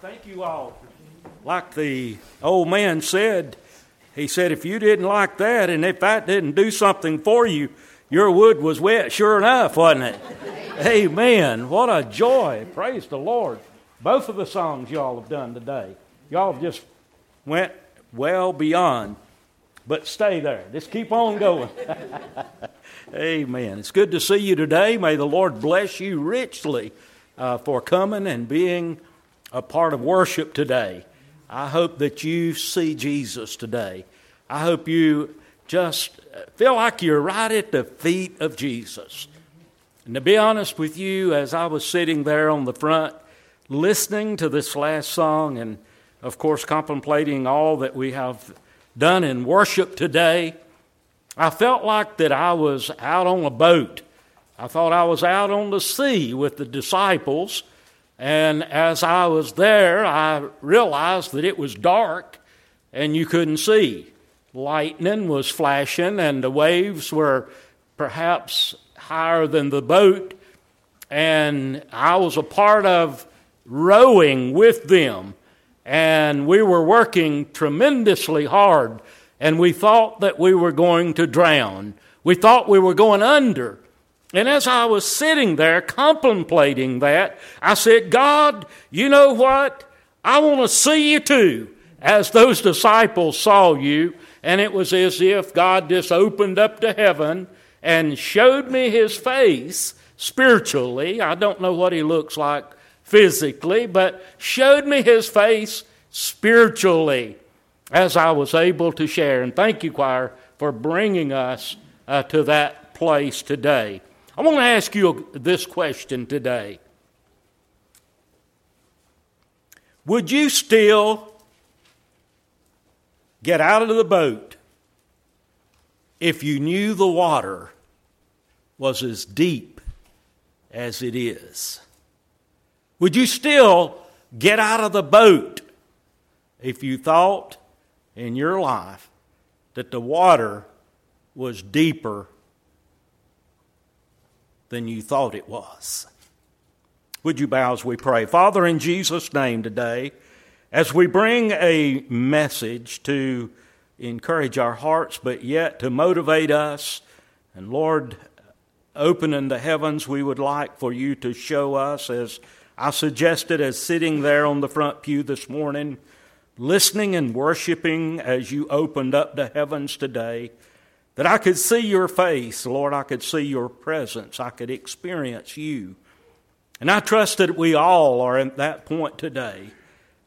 thank you all. Like the old man said, he said, if you didn't like that and if that didn't do something for you, your wood was wet, sure enough, wasn't it? Amen. What a joy. Praise the Lord. Both of the songs y'all have done today, y'all have just went well beyond. But stay there. Just keep on going. Amen. It's good to see you today. May the Lord bless you richly uh, for coming and being a part of worship today. I hope that you see Jesus today. I hope you just feel like you're right at the feet of Jesus. And to be honest with you, as I was sitting there on the front listening to this last song and, of course, contemplating all that we have done in worship today, I felt like that I was out on a boat. I thought I was out on the sea with the disciples and as I was there, I realized that it was dark and you couldn't see. Lightning was flashing, and the waves were perhaps higher than the boat. And I was a part of rowing with them. And we were working tremendously hard. And we thought that we were going to drown. We thought we were going under. And as I was sitting there contemplating that, I said, God, you know what? I want to see you too, as those disciples saw you. And it was as if God just opened up to heaven and showed me his face spiritually. I don't know what he looks like physically, but showed me his face spiritually as I was able to share. And thank you, choir, for bringing us uh, to that place today. I want to ask you this question today Would you still get out of the boat if you knew the water was as deep as it is? Would you still get out of the boat if you thought in your life that the water was deeper than you thought it was. Would you bow as we pray? Father, in Jesus' name today, as we bring a message to encourage our hearts, but yet to motivate us, and Lord, opening the heavens, we would like for you to show us, as I suggested, as sitting there on the front pew this morning, listening and worshiping as you opened up the heavens today that I could see your face, Lord. I could see your presence. I could experience you. And I trust that we all are at that point today.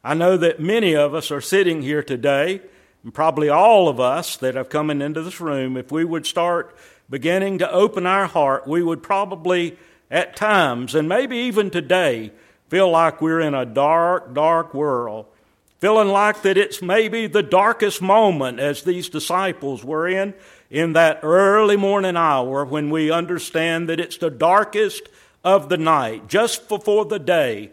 I know that many of us are sitting here today, and probably all of us that have come into this room, if we would start beginning to open our heart, we would probably at times, and maybe even today, feel like we're in a dark, dark world. Feeling like that it's maybe the darkest moment as these disciples were in in that early morning hour when we understand that it's the darkest of the night, just before the day.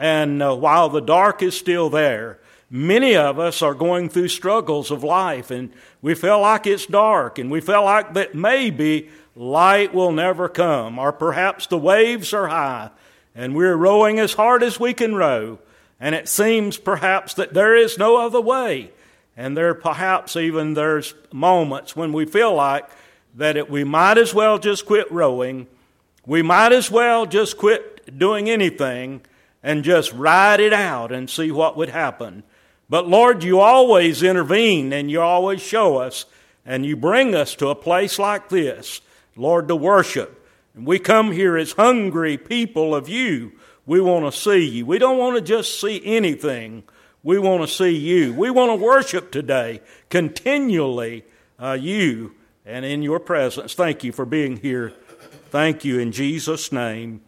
And uh, while the dark is still there, many of us are going through struggles of life and we feel like it's dark and we feel like that maybe light will never come or perhaps the waves are high and we're rowing as hard as we can row and it seems perhaps that there is no other way. And there perhaps even there's moments when we feel like that it, we might as well just quit rowing. We might as well just quit doing anything and just ride it out and see what would happen. But Lord, you always intervene and you always show us and you bring us to a place like this, Lord, to worship. And we come here as hungry people of you. We want to see you. We don't want to just see anything. We want to see you. We want to worship today continually uh, you and in your presence. Thank you for being here. Thank you in Jesus' name.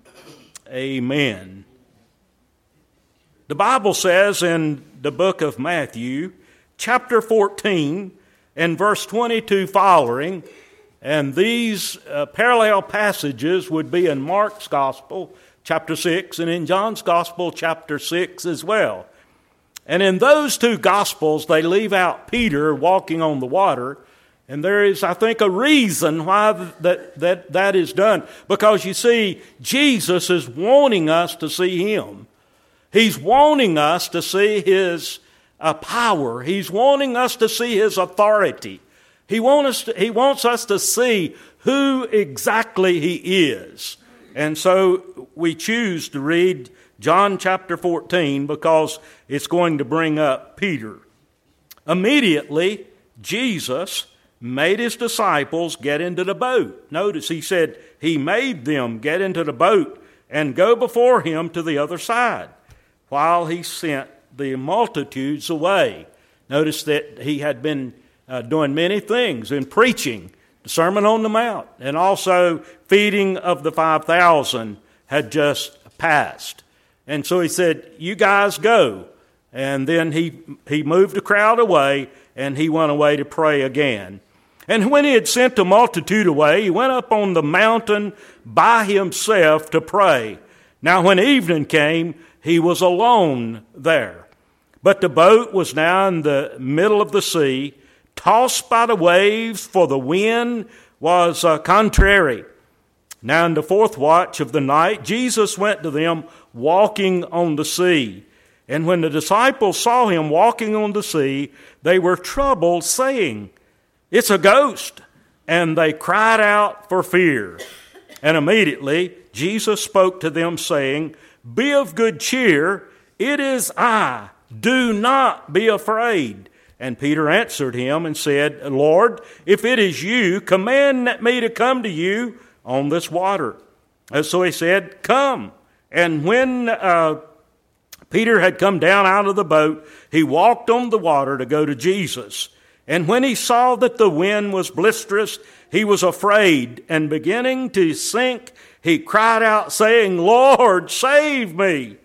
Amen. The Bible says in the book of Matthew, chapter 14, and verse 22 following, and these uh, parallel passages would be in Mark's Gospel, chapter 6, and in John's Gospel, chapter 6 as well. And in those two Gospels, they leave out Peter walking on the water. And there is, I think, a reason why that, that, that is done. Because you see, Jesus is wanting us to see Him. He's wanting us to see His uh, power. He's wanting us to see His authority. He, want us to, he wants us to see who exactly He is. And so we choose to read John chapter 14 because it's going to bring up Peter. Immediately, Jesus made his disciples get into the boat. Notice he said he made them get into the boat and go before him to the other side while he sent the multitudes away. Notice that he had been uh, doing many things in preaching, the Sermon on the Mount, and also feeding of the 5,000 had just passed. And so he said, You guys go. And then he, he moved the crowd away and he went away to pray again. And when he had sent the multitude away, he went up on the mountain by himself to pray. Now, when evening came, he was alone there. But the boat was now in the middle of the sea, tossed by the waves, for the wind was uh, contrary. Now, in the fourth watch of the night, Jesus went to them walking on the sea. And when the disciples saw him walking on the sea, they were troubled, saying, it's a ghost. And they cried out for fear. And immediately Jesus spoke to them, saying, Be of good cheer, it is I. Do not be afraid. And Peter answered him and said, Lord, if it is you, command me to come to you on this water. And so he said, Come. And when uh, Peter had come down out of the boat, he walked on the water to go to Jesus. And when he saw that the wind was boisterous, he was afraid, and beginning to sink, he cried out, saying, Lord, save me.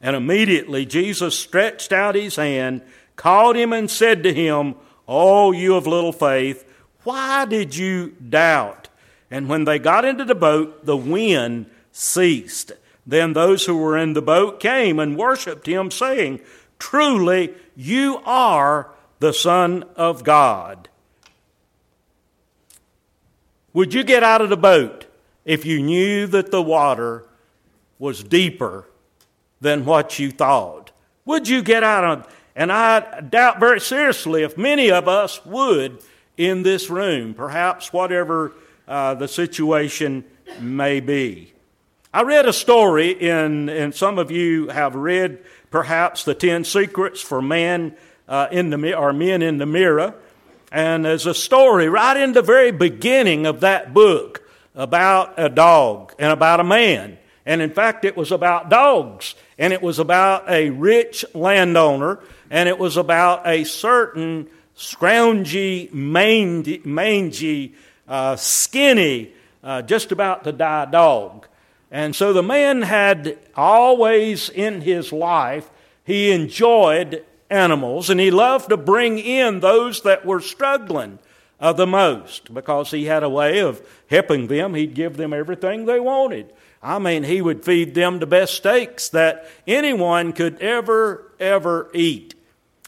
And immediately Jesus stretched out his hand, caught him, and said to him, Oh, you of little faith, why did you doubt? And when they got into the boat, the wind ceased. Then those who were in the boat came and worshiped him, saying, Truly, you are the Son of God. Would you get out of the boat if you knew that the water was deeper than what you thought? Would you get out of and I doubt very seriously if many of us would in this room, perhaps whatever uh, the situation may be. I read a story in, and some of you have read perhaps the 10 secrets for man uh, in the, or men in the mirror. And there's a story right in the very beginning of that book about a dog and about a man. And in fact, it was about dogs. And it was about a rich landowner. And it was about a certain scroungy, mangy, mangy uh, skinny, uh, just about to die dog. And so the man had always in his life, he enjoyed animals, and he loved to bring in those that were struggling uh, the most because he had a way of helping them. He'd give them everything they wanted. I mean, he would feed them the best steaks that anyone could ever, ever eat.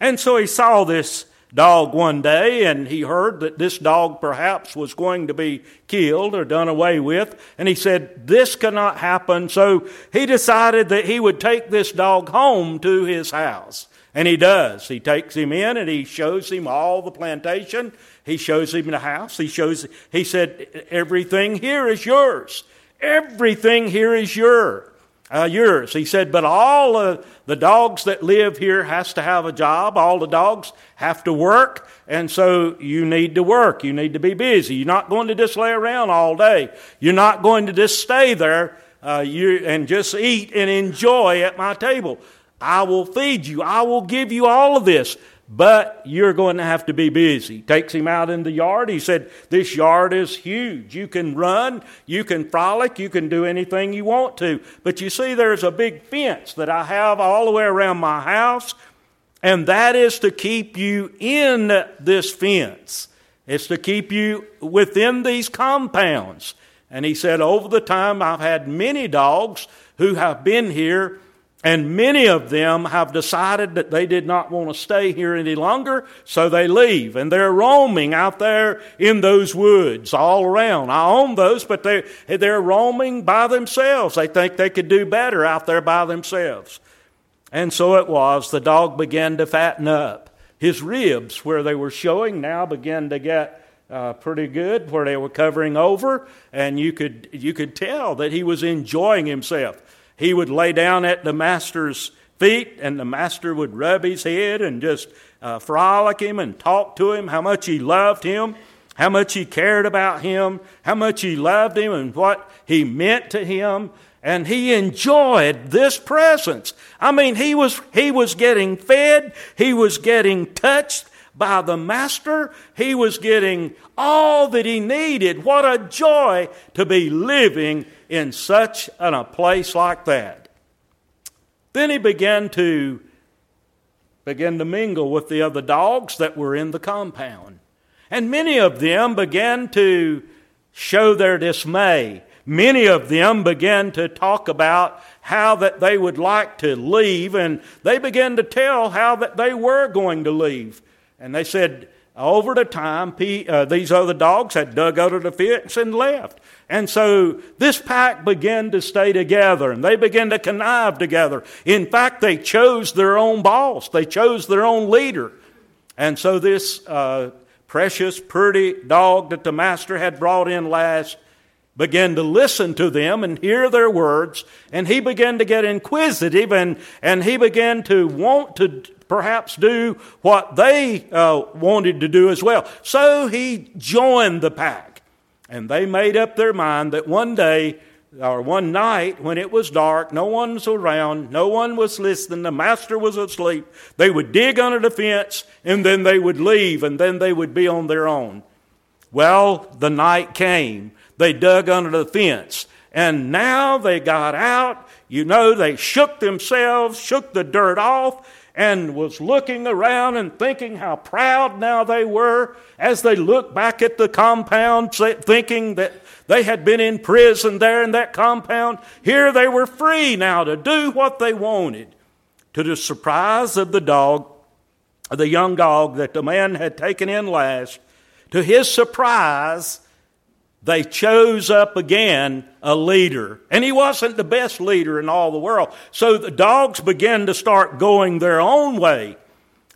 And so he saw this dog one day and he heard that this dog perhaps was going to be killed or done away with. And he said, This cannot happen. So he decided that he would take this dog home to his house. And he does. He takes him in and he shows him all the plantation. He shows him the house. He shows, he said, everything here is yours. Everything here is your, uh, yours. He said, but all uh, the dogs that live here has to have a job. All the dogs have to work. And so you need to work. You need to be busy. You're not going to just lay around all day. You're not going to just stay there uh, you, and just eat and enjoy at my table. I will feed you. I will give you all of this. But you're going to have to be busy. Takes him out in the yard. He said, This yard is huge. You can run, you can frolic, you can do anything you want to. But you see, there's a big fence that I have all the way around my house, and that is to keep you in this fence. It's to keep you within these compounds. And he said, Over the time, I've had many dogs who have been here and many of them have decided that they did not want to stay here any longer, so they leave. And they're roaming out there in those woods all around. I own those, but they, they're roaming by themselves. They think they could do better out there by themselves. And so it was, the dog began to fatten up. His ribs, where they were showing, now began to get uh, pretty good, where they were covering over, and you could, you could tell that he was enjoying himself. He would lay down at the master's feet, and the master would rub his head and just uh, frolic him and talk to him how much he loved him, how much he cared about him, how much he loved him, and what he meant to him and he enjoyed this presence. I mean, he was, he was getting fed, he was getting touched by the Master, he was getting all that he needed. What a joy to be living in such an, a place like that. Then he began to begin to mingle with the other dogs that were in the compound. And many of them began to show their dismay many of them began to talk about how that they would like to leave and they began to tell how that they were going to leave and they said over the time uh, these other dogs had dug out of the fence and left. And so this pack began to stay together and they began to connive together. In fact they chose their own boss. They chose their own leader. And so this uh, precious pretty dog that the master had brought in last began to listen to them and hear their words, and he began to get inquisitive and, and he began to want to perhaps do what they uh, wanted to do as well. So he joined the pack, and they made up their mind that one day or one night when it was dark, no one was around, no one was listening, the master was asleep, they would dig under the fence and then they would leave and then they would be on their own. Well, the night came they dug under the fence. And now they got out. You know, they shook themselves, shook the dirt off, and was looking around and thinking how proud now they were as they looked back at the compound, thinking that they had been in prison there in that compound. Here they were free now to do what they wanted. To the surprise of the dog, the young dog that the man had taken in last, to his surprise, they chose up again a leader. And he wasn't the best leader in all the world. So the dogs began to start going their own way.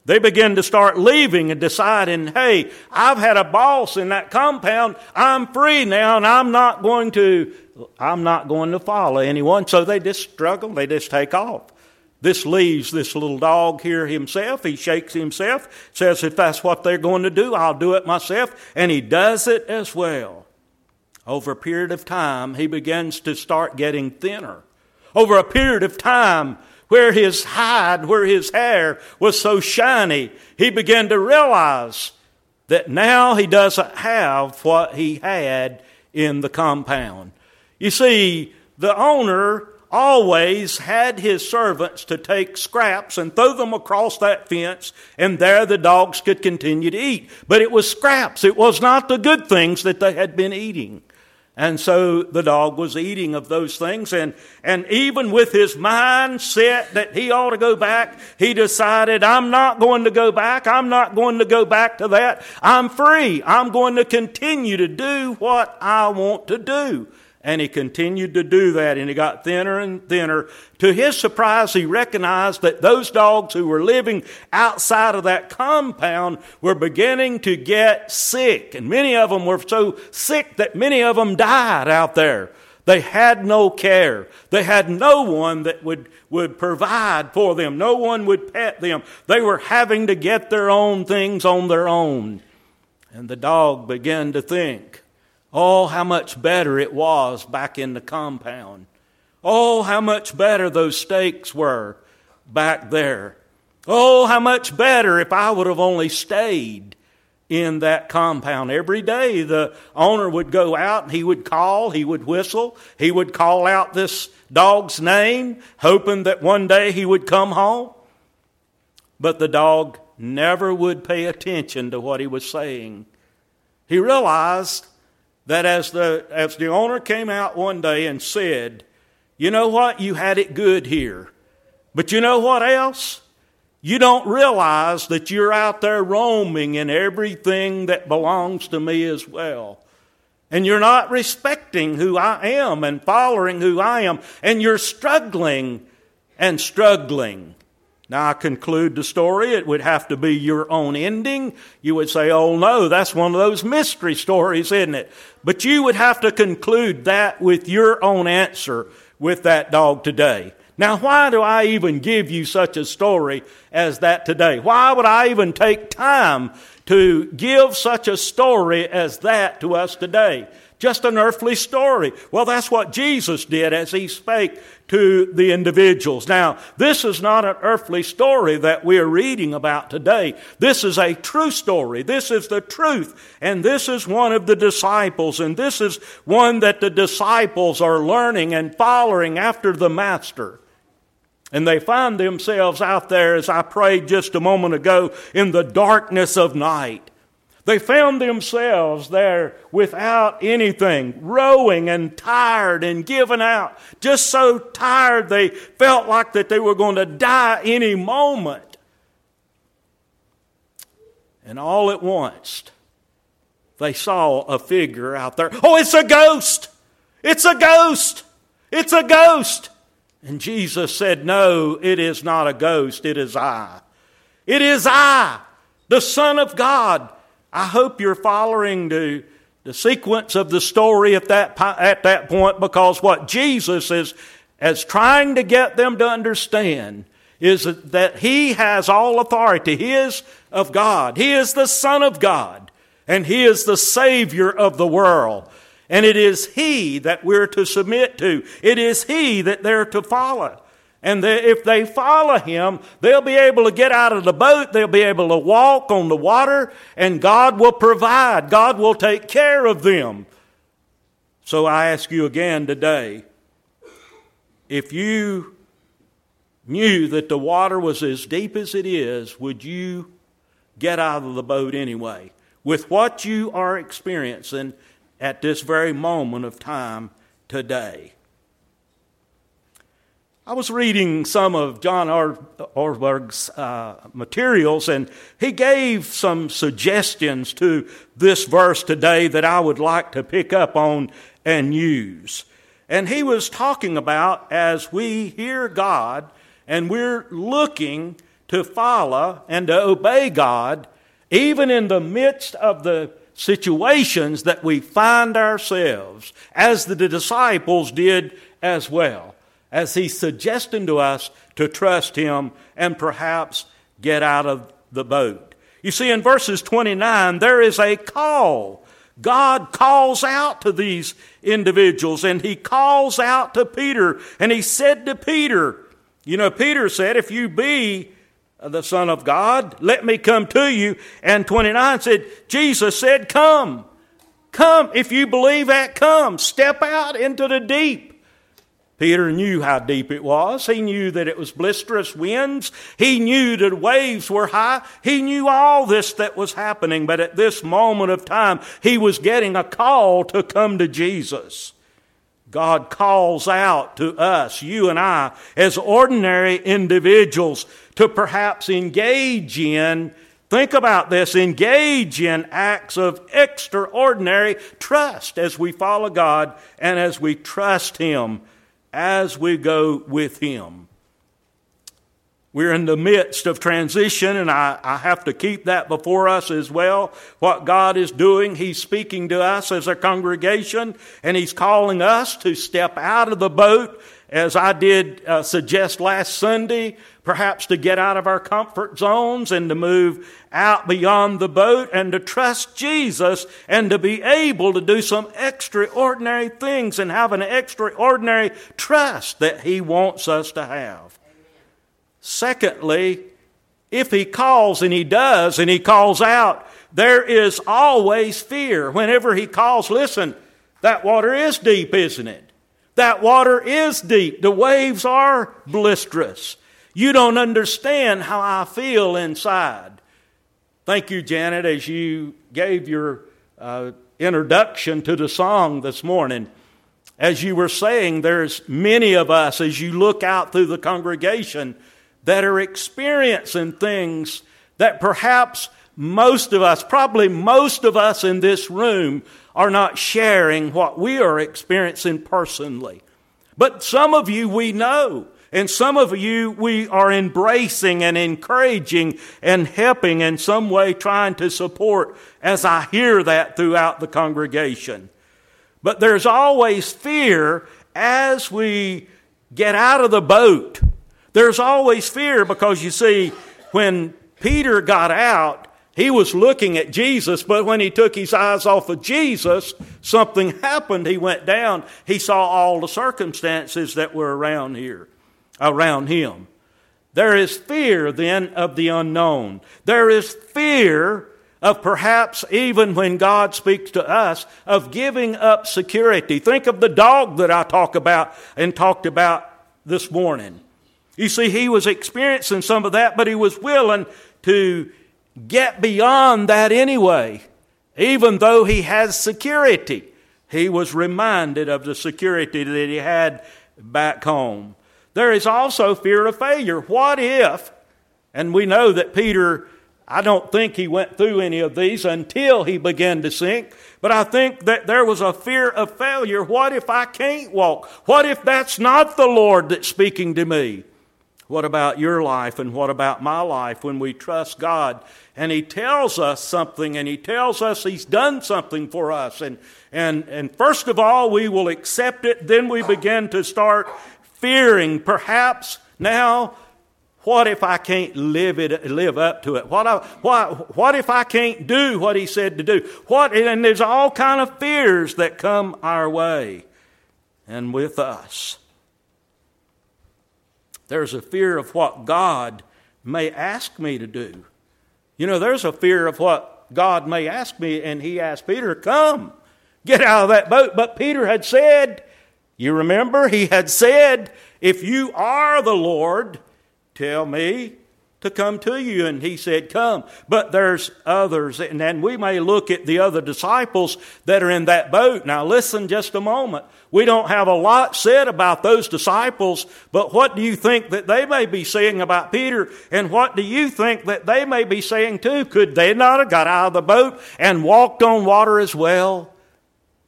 They began to start leaving and deciding, hey, I've had a boss in that compound. I'm free now and I'm not going to, I'm not going to follow anyone. So they just struggle. They just take off. This leaves this little dog here himself. He shakes himself, says, if that's what they're going to do, I'll do it myself. And he does it as well. Over a period of time, he begins to start getting thinner. Over a period of time, where his hide, where his hair was so shiny, he began to realize that now he doesn't have what he had in the compound. You see, the owner always had his servants to take scraps and throw them across that fence, and there the dogs could continue to eat. But it was scraps, it was not the good things that they had been eating. And so the dog was eating of those things. And, and even with his mind set that he ought to go back, he decided, I'm not going to go back. I'm not going to go back to that. I'm free. I'm going to continue to do what I want to do. And he continued to do that, and he got thinner and thinner. To his surprise, he recognized that those dogs who were living outside of that compound were beginning to get sick. And many of them were so sick that many of them died out there. They had no care. They had no one that would, would provide for them. No one would pet them. They were having to get their own things on their own. And the dog began to think, Oh, how much better it was back in the compound. Oh, how much better those steaks were back there. Oh, how much better if I would have only stayed in that compound. Every day the owner would go out and he would call, he would whistle, he would call out this dog's name, hoping that one day he would come home. But the dog never would pay attention to what he was saying. He realized that as the, as the owner came out one day and said, You know what? You had it good here. But you know what else? You don't realize that you're out there roaming in everything that belongs to me as well. And you're not respecting who I am and following who I am. And you're struggling and struggling Now, I conclude the story. It would have to be your own ending. You would say, oh no, that's one of those mystery stories, isn't it? But you would have to conclude that with your own answer with that dog today. Now, why do I even give you such a story as that today? Why would I even take time to give such a story as that to us today? Just an earthly story. Well, that's what Jesus did as he spake to the individuals. Now, this is not an earthly story that we're reading about today. This is a true story. This is the truth. And this is one of the disciples. And this is one that the disciples are learning and following after the Master. And they find themselves out there, as I prayed just a moment ago, in the darkness of night. They found themselves there without anything, rowing and tired and given out, just so tired they felt like that they were going to die any moment. And all at once, they saw a figure out there. Oh, it's a ghost! It's a ghost! It's a ghost! And Jesus said, No, it is not a ghost, it is I. It is I, the Son of God I hope you're following the, the sequence of the story at that, at that point because what Jesus is, is trying to get them to understand is that He has all authority. He is of God. He is the Son of God. And He is the Savior of the world. And it is He that we're to submit to. It is He that they're to follow. And they, if they follow him, they'll be able to get out of the boat, they'll be able to walk on the water, and God will provide. God will take care of them. So I ask you again today if you knew that the water was as deep as it is, would you get out of the boat anyway? With what you are experiencing at this very moment of time today. I was reading some of John Ortberg's uh, materials, and he gave some suggestions to this verse today that I would like to pick up on and use. And he was talking about as we hear God and we're looking to follow and to obey God, even in the midst of the situations that we find ourselves, as the disciples did as well as he's suggesting to us to trust him and perhaps get out of the boat. You see, in verses 29, there is a call. God calls out to these individuals and he calls out to Peter and he said to Peter, you know, Peter said, if you be the Son of God, let me come to you. And 29 said, Jesus said, come. Come. If you believe that, come. Step out into the deep. Peter knew how deep it was. He knew that it was blisterous winds. He knew that waves were high. He knew all this that was happening. But at this moment of time, he was getting a call to come to Jesus. God calls out to us, you and I, as ordinary individuals, to perhaps engage in, think about this, engage in acts of extraordinary trust as we follow God and as we trust Him as we go with Him. We're in the midst of transition, and I, I, have to keep that before us as well. What God is doing, He's speaking to us as a congregation, and He's calling us to step out of the boat as I did uh, suggest last Sunday, perhaps to get out of our comfort zones and to move out beyond the boat and to trust Jesus and to be able to do some extraordinary things and have an extraordinary trust that He wants us to have. Secondly, if He calls and He does and He calls out, there is always fear. Whenever He calls, listen, that water is deep, isn't it? That water is deep. The waves are blisterous. You don't understand how I feel inside. Thank you, Janet, as you gave your uh, introduction to the song this morning. As you were saying, there's many of us, as you look out through the congregation, that are experiencing things that perhaps most of us, probably most of us in this room, are not sharing what we are experiencing personally. But some of you we know, And some of you, we are embracing and encouraging and helping in some way, trying to support as I hear that throughout the congregation. But there's always fear as we get out of the boat. There's always fear because you see, when Peter got out, he was looking at Jesus, but when he took his eyes off of Jesus, something happened. He went down. He saw all the circumstances that were around here around him. There is fear then of the unknown. There is fear of perhaps even when God speaks to us of giving up security. Think of the dog that I talk about and talked about this morning. You see, he was experiencing some of that, but he was willing to get beyond that anyway. Even though he has security, he was reminded of the security that he had back home. There is also fear of failure. What if, and we know that Peter, I don't think he went through any of these until he began to sink, but I think that there was a fear of failure. What if I can't walk? What if that's not the Lord that's speaking to me? What about your life and what about my life when we trust God and He tells us something and He tells us He's done something for us? And, and, and first of all, we will accept it, then we begin to start fearing perhaps now what if I can't live it, live up to it? What, I, what, what if I can't do what he said to do? What, and there's all kind of fears that come our way and with us. There's a fear of what God may ask me to do. You know, there's a fear of what God may ask me, and he asked Peter, Come, get out of that boat. But Peter had said, you remember, he had said, If you are the Lord, tell me to come to you. And he said, Come. But there's others, and then we may look at the other disciples that are in that boat. Now, listen just a moment. We don't have a lot said about those disciples, but what do you think that they may be saying about Peter? And what do you think that they may be saying too? Could they not have got out of the boat and walked on water as well?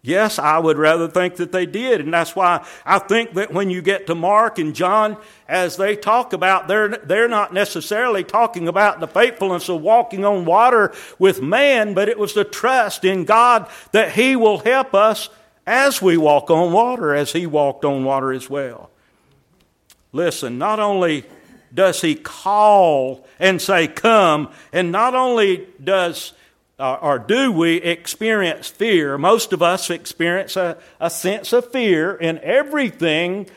Yes, I would rather think that they did. And that's why I think that when you get to Mark and John, as they talk about, they're, they're not necessarily talking about the faithfulness of walking on water with man, but it was the trust in God that He will help us as we walk on water, as He walked on water as well. Listen, not only does He call and say, Come, and not only does or do we experience fear? Most of us experience a, a sense of fear in everything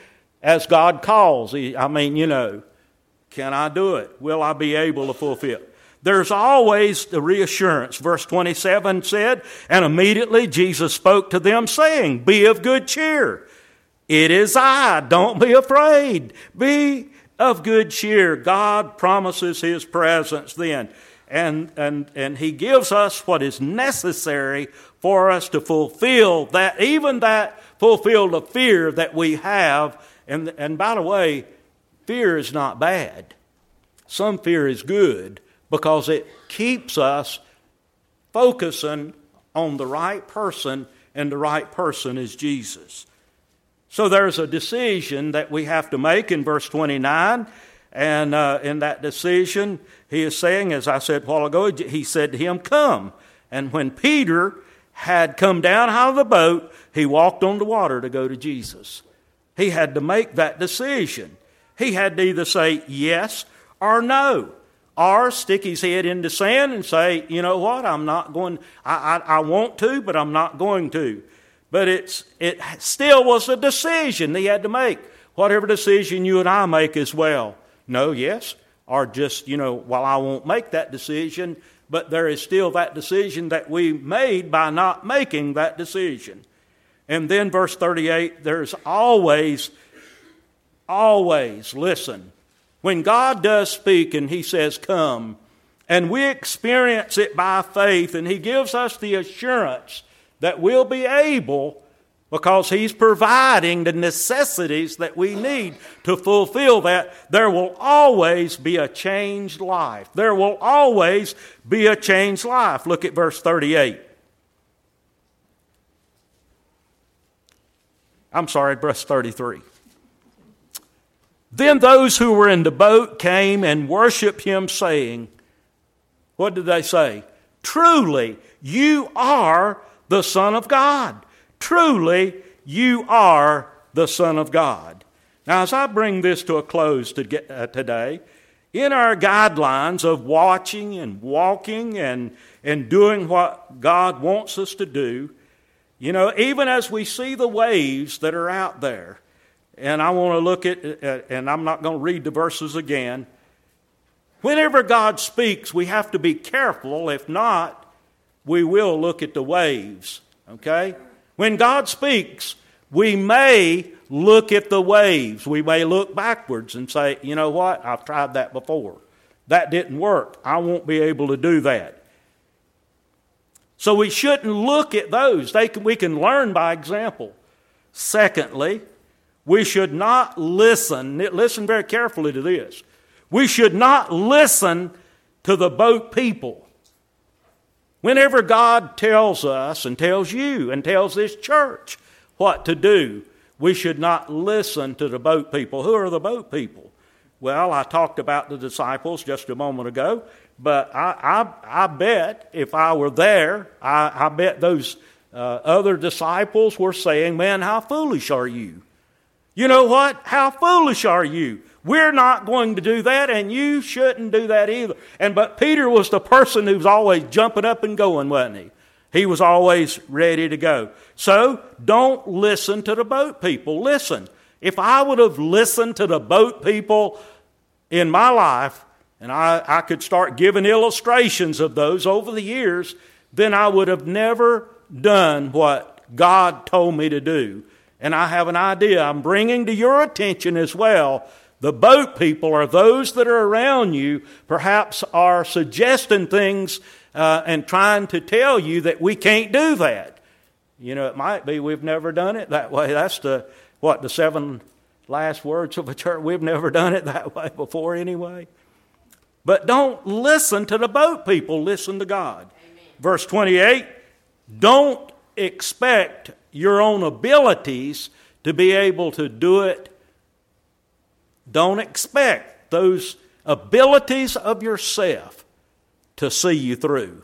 as God calls. I mean, you know, can I do it? Will I be able to fulfill? There's always the reassurance. Verse 27 said, And immediately Jesus spoke to them, saying, Be of good cheer. It is I. Don't be afraid. Be of good cheer. God promises His presence then and, and, and He gives us what is necessary for us to fulfill that, even that, fulfill the fear that we have. And, and by the way, fear is not bad. Some fear is good because it keeps us focusing on the right person, and the right person is Jesus. So there's a decision that we have to make in verse 29 and uh, in that decision, he is saying, as I said a while ago, he said to him, Come. And when Peter had come down out of the boat, he walked on the water to go to Jesus. He had to make that decision. He had to either say yes or no, or stick his head in the sand and say, You know what, I'm not going, I, I, I want to, but I'm not going to. But it's, it still was a decision he had to make, whatever decision you and I make as well. No, yes, or just, you know, well, I won't make that decision, but there is still that decision that we made by not making that decision. And then verse 38 there's always, always, listen, when God does speak and He says, Come, and we experience it by faith, and He gives us the assurance that we'll be able because He's providing the necessities that we need to fulfill that, there will always be a changed life. There will always be a changed life. Look at verse 38. I'm sorry, verse 33. Then those who were in the boat came and worshiped him, saying, What did they say? Truly, you are the Son of God. Truly, you are the Son of God. Now, as I bring this to a close to get, uh, today, in our guidelines of watching and walking and, and doing what God wants us to do, you know, even as we see the waves that are out there, and I want to look at, uh, and I'm not going to read the verses again. Whenever God speaks, we have to be careful. If not, we will look at the waves. Okay? When God speaks, we may look at the waves. We may look backwards and say, you know what? I've tried that before. That didn't work. I won't be able to do that. So we shouldn't look at those. They can, we can learn by example. Secondly, we should not listen, listen very carefully to this. We should not listen to the boat people. Whenever God tells us and tells you and tells this church what to do, we should not listen to the boat people. Who are the boat people? Well, I talked about the disciples just a moment ago, but I, I, I bet if I were there, I, I bet those uh, other disciples were saying, Man, how foolish are you? You know what? How foolish are you? We're not going to do that, and you shouldn't do that either. And but Peter was the person who was always jumping up and going, wasn't he? He was always ready to go. So don't listen to the boat people. Listen. If I would have listened to the boat people in my life, and I, I could start giving illustrations of those over the years, then I would have never done what God told me to do and I have an idea I'm bringing to your attention as well. The boat people are those that are around you, perhaps are suggesting things uh, and trying to tell you that we can't do that. You know, it might be we've never done it that way. That's the, what, the seven last words of a church. We've never done it that way before anyway. But don't listen to the boat people, listen to God. Amen. Verse 28 don't expect your own abilities to be able to do it. Don't expect those abilities of yourself to see you through,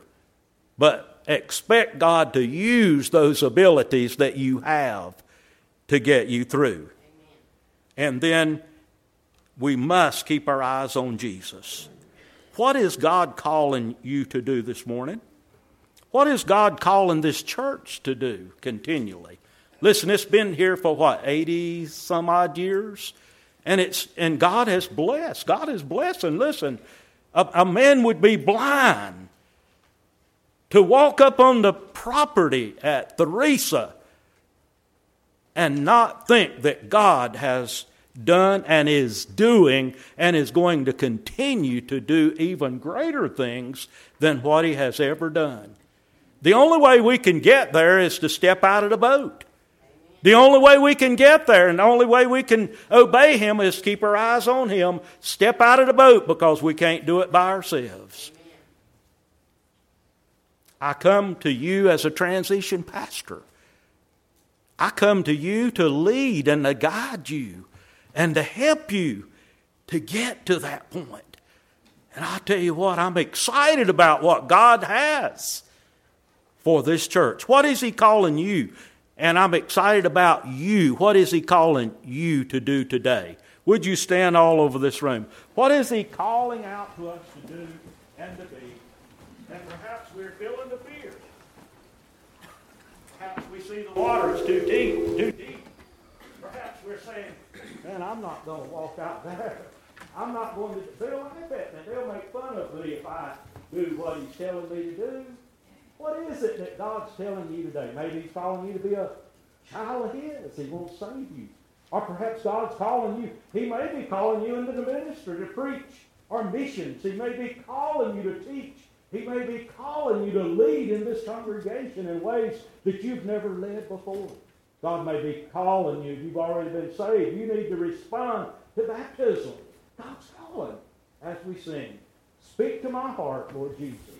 but expect God to use those abilities that you have to get you through. And then we must keep our eyes on Jesus. What is God calling you to do this morning? What is God calling this church to do continually? Listen, it's been here for what, 80 some odd years? And, it's, and God has blessed. God is blessing. Listen, a, a man would be blind to walk up on the property at Theresa and not think that God has done and is doing and is going to continue to do even greater things than what he has ever done. The only way we can get there is to step out of the boat. The only way we can get there and the only way we can obey Him is keep our eyes on Him, step out of the boat because we can't do it by ourselves. I come to you as a transition pastor. I come to you to lead and to guide you and to help you to get to that point. And I tell you what, I'm excited about what God has for this church? What is He calling you? And I'm excited about you. What is He calling you to do today? Would you stand all over this room? What is He calling out to us to do and to be? And perhaps we're feeling the fear. Perhaps we see the water is too deep, too deep. Perhaps we're saying, man, I'm not going to walk out there. I'm not going to, they'll laugh at. They'll make fun of me if I do what he's telling me to do. What is it that God's telling you today? Maybe He's calling you to be a child of His. He to save you. Or perhaps God's calling you. He may be calling you into the ministry to preach or missions. He may be calling you to teach. He may be calling you to lead in this congregation in ways that you've never led before. God may be calling you. You've already been saved. You need to respond to baptism. God's calling as we sing. Speak to my heart, Lord Jesus.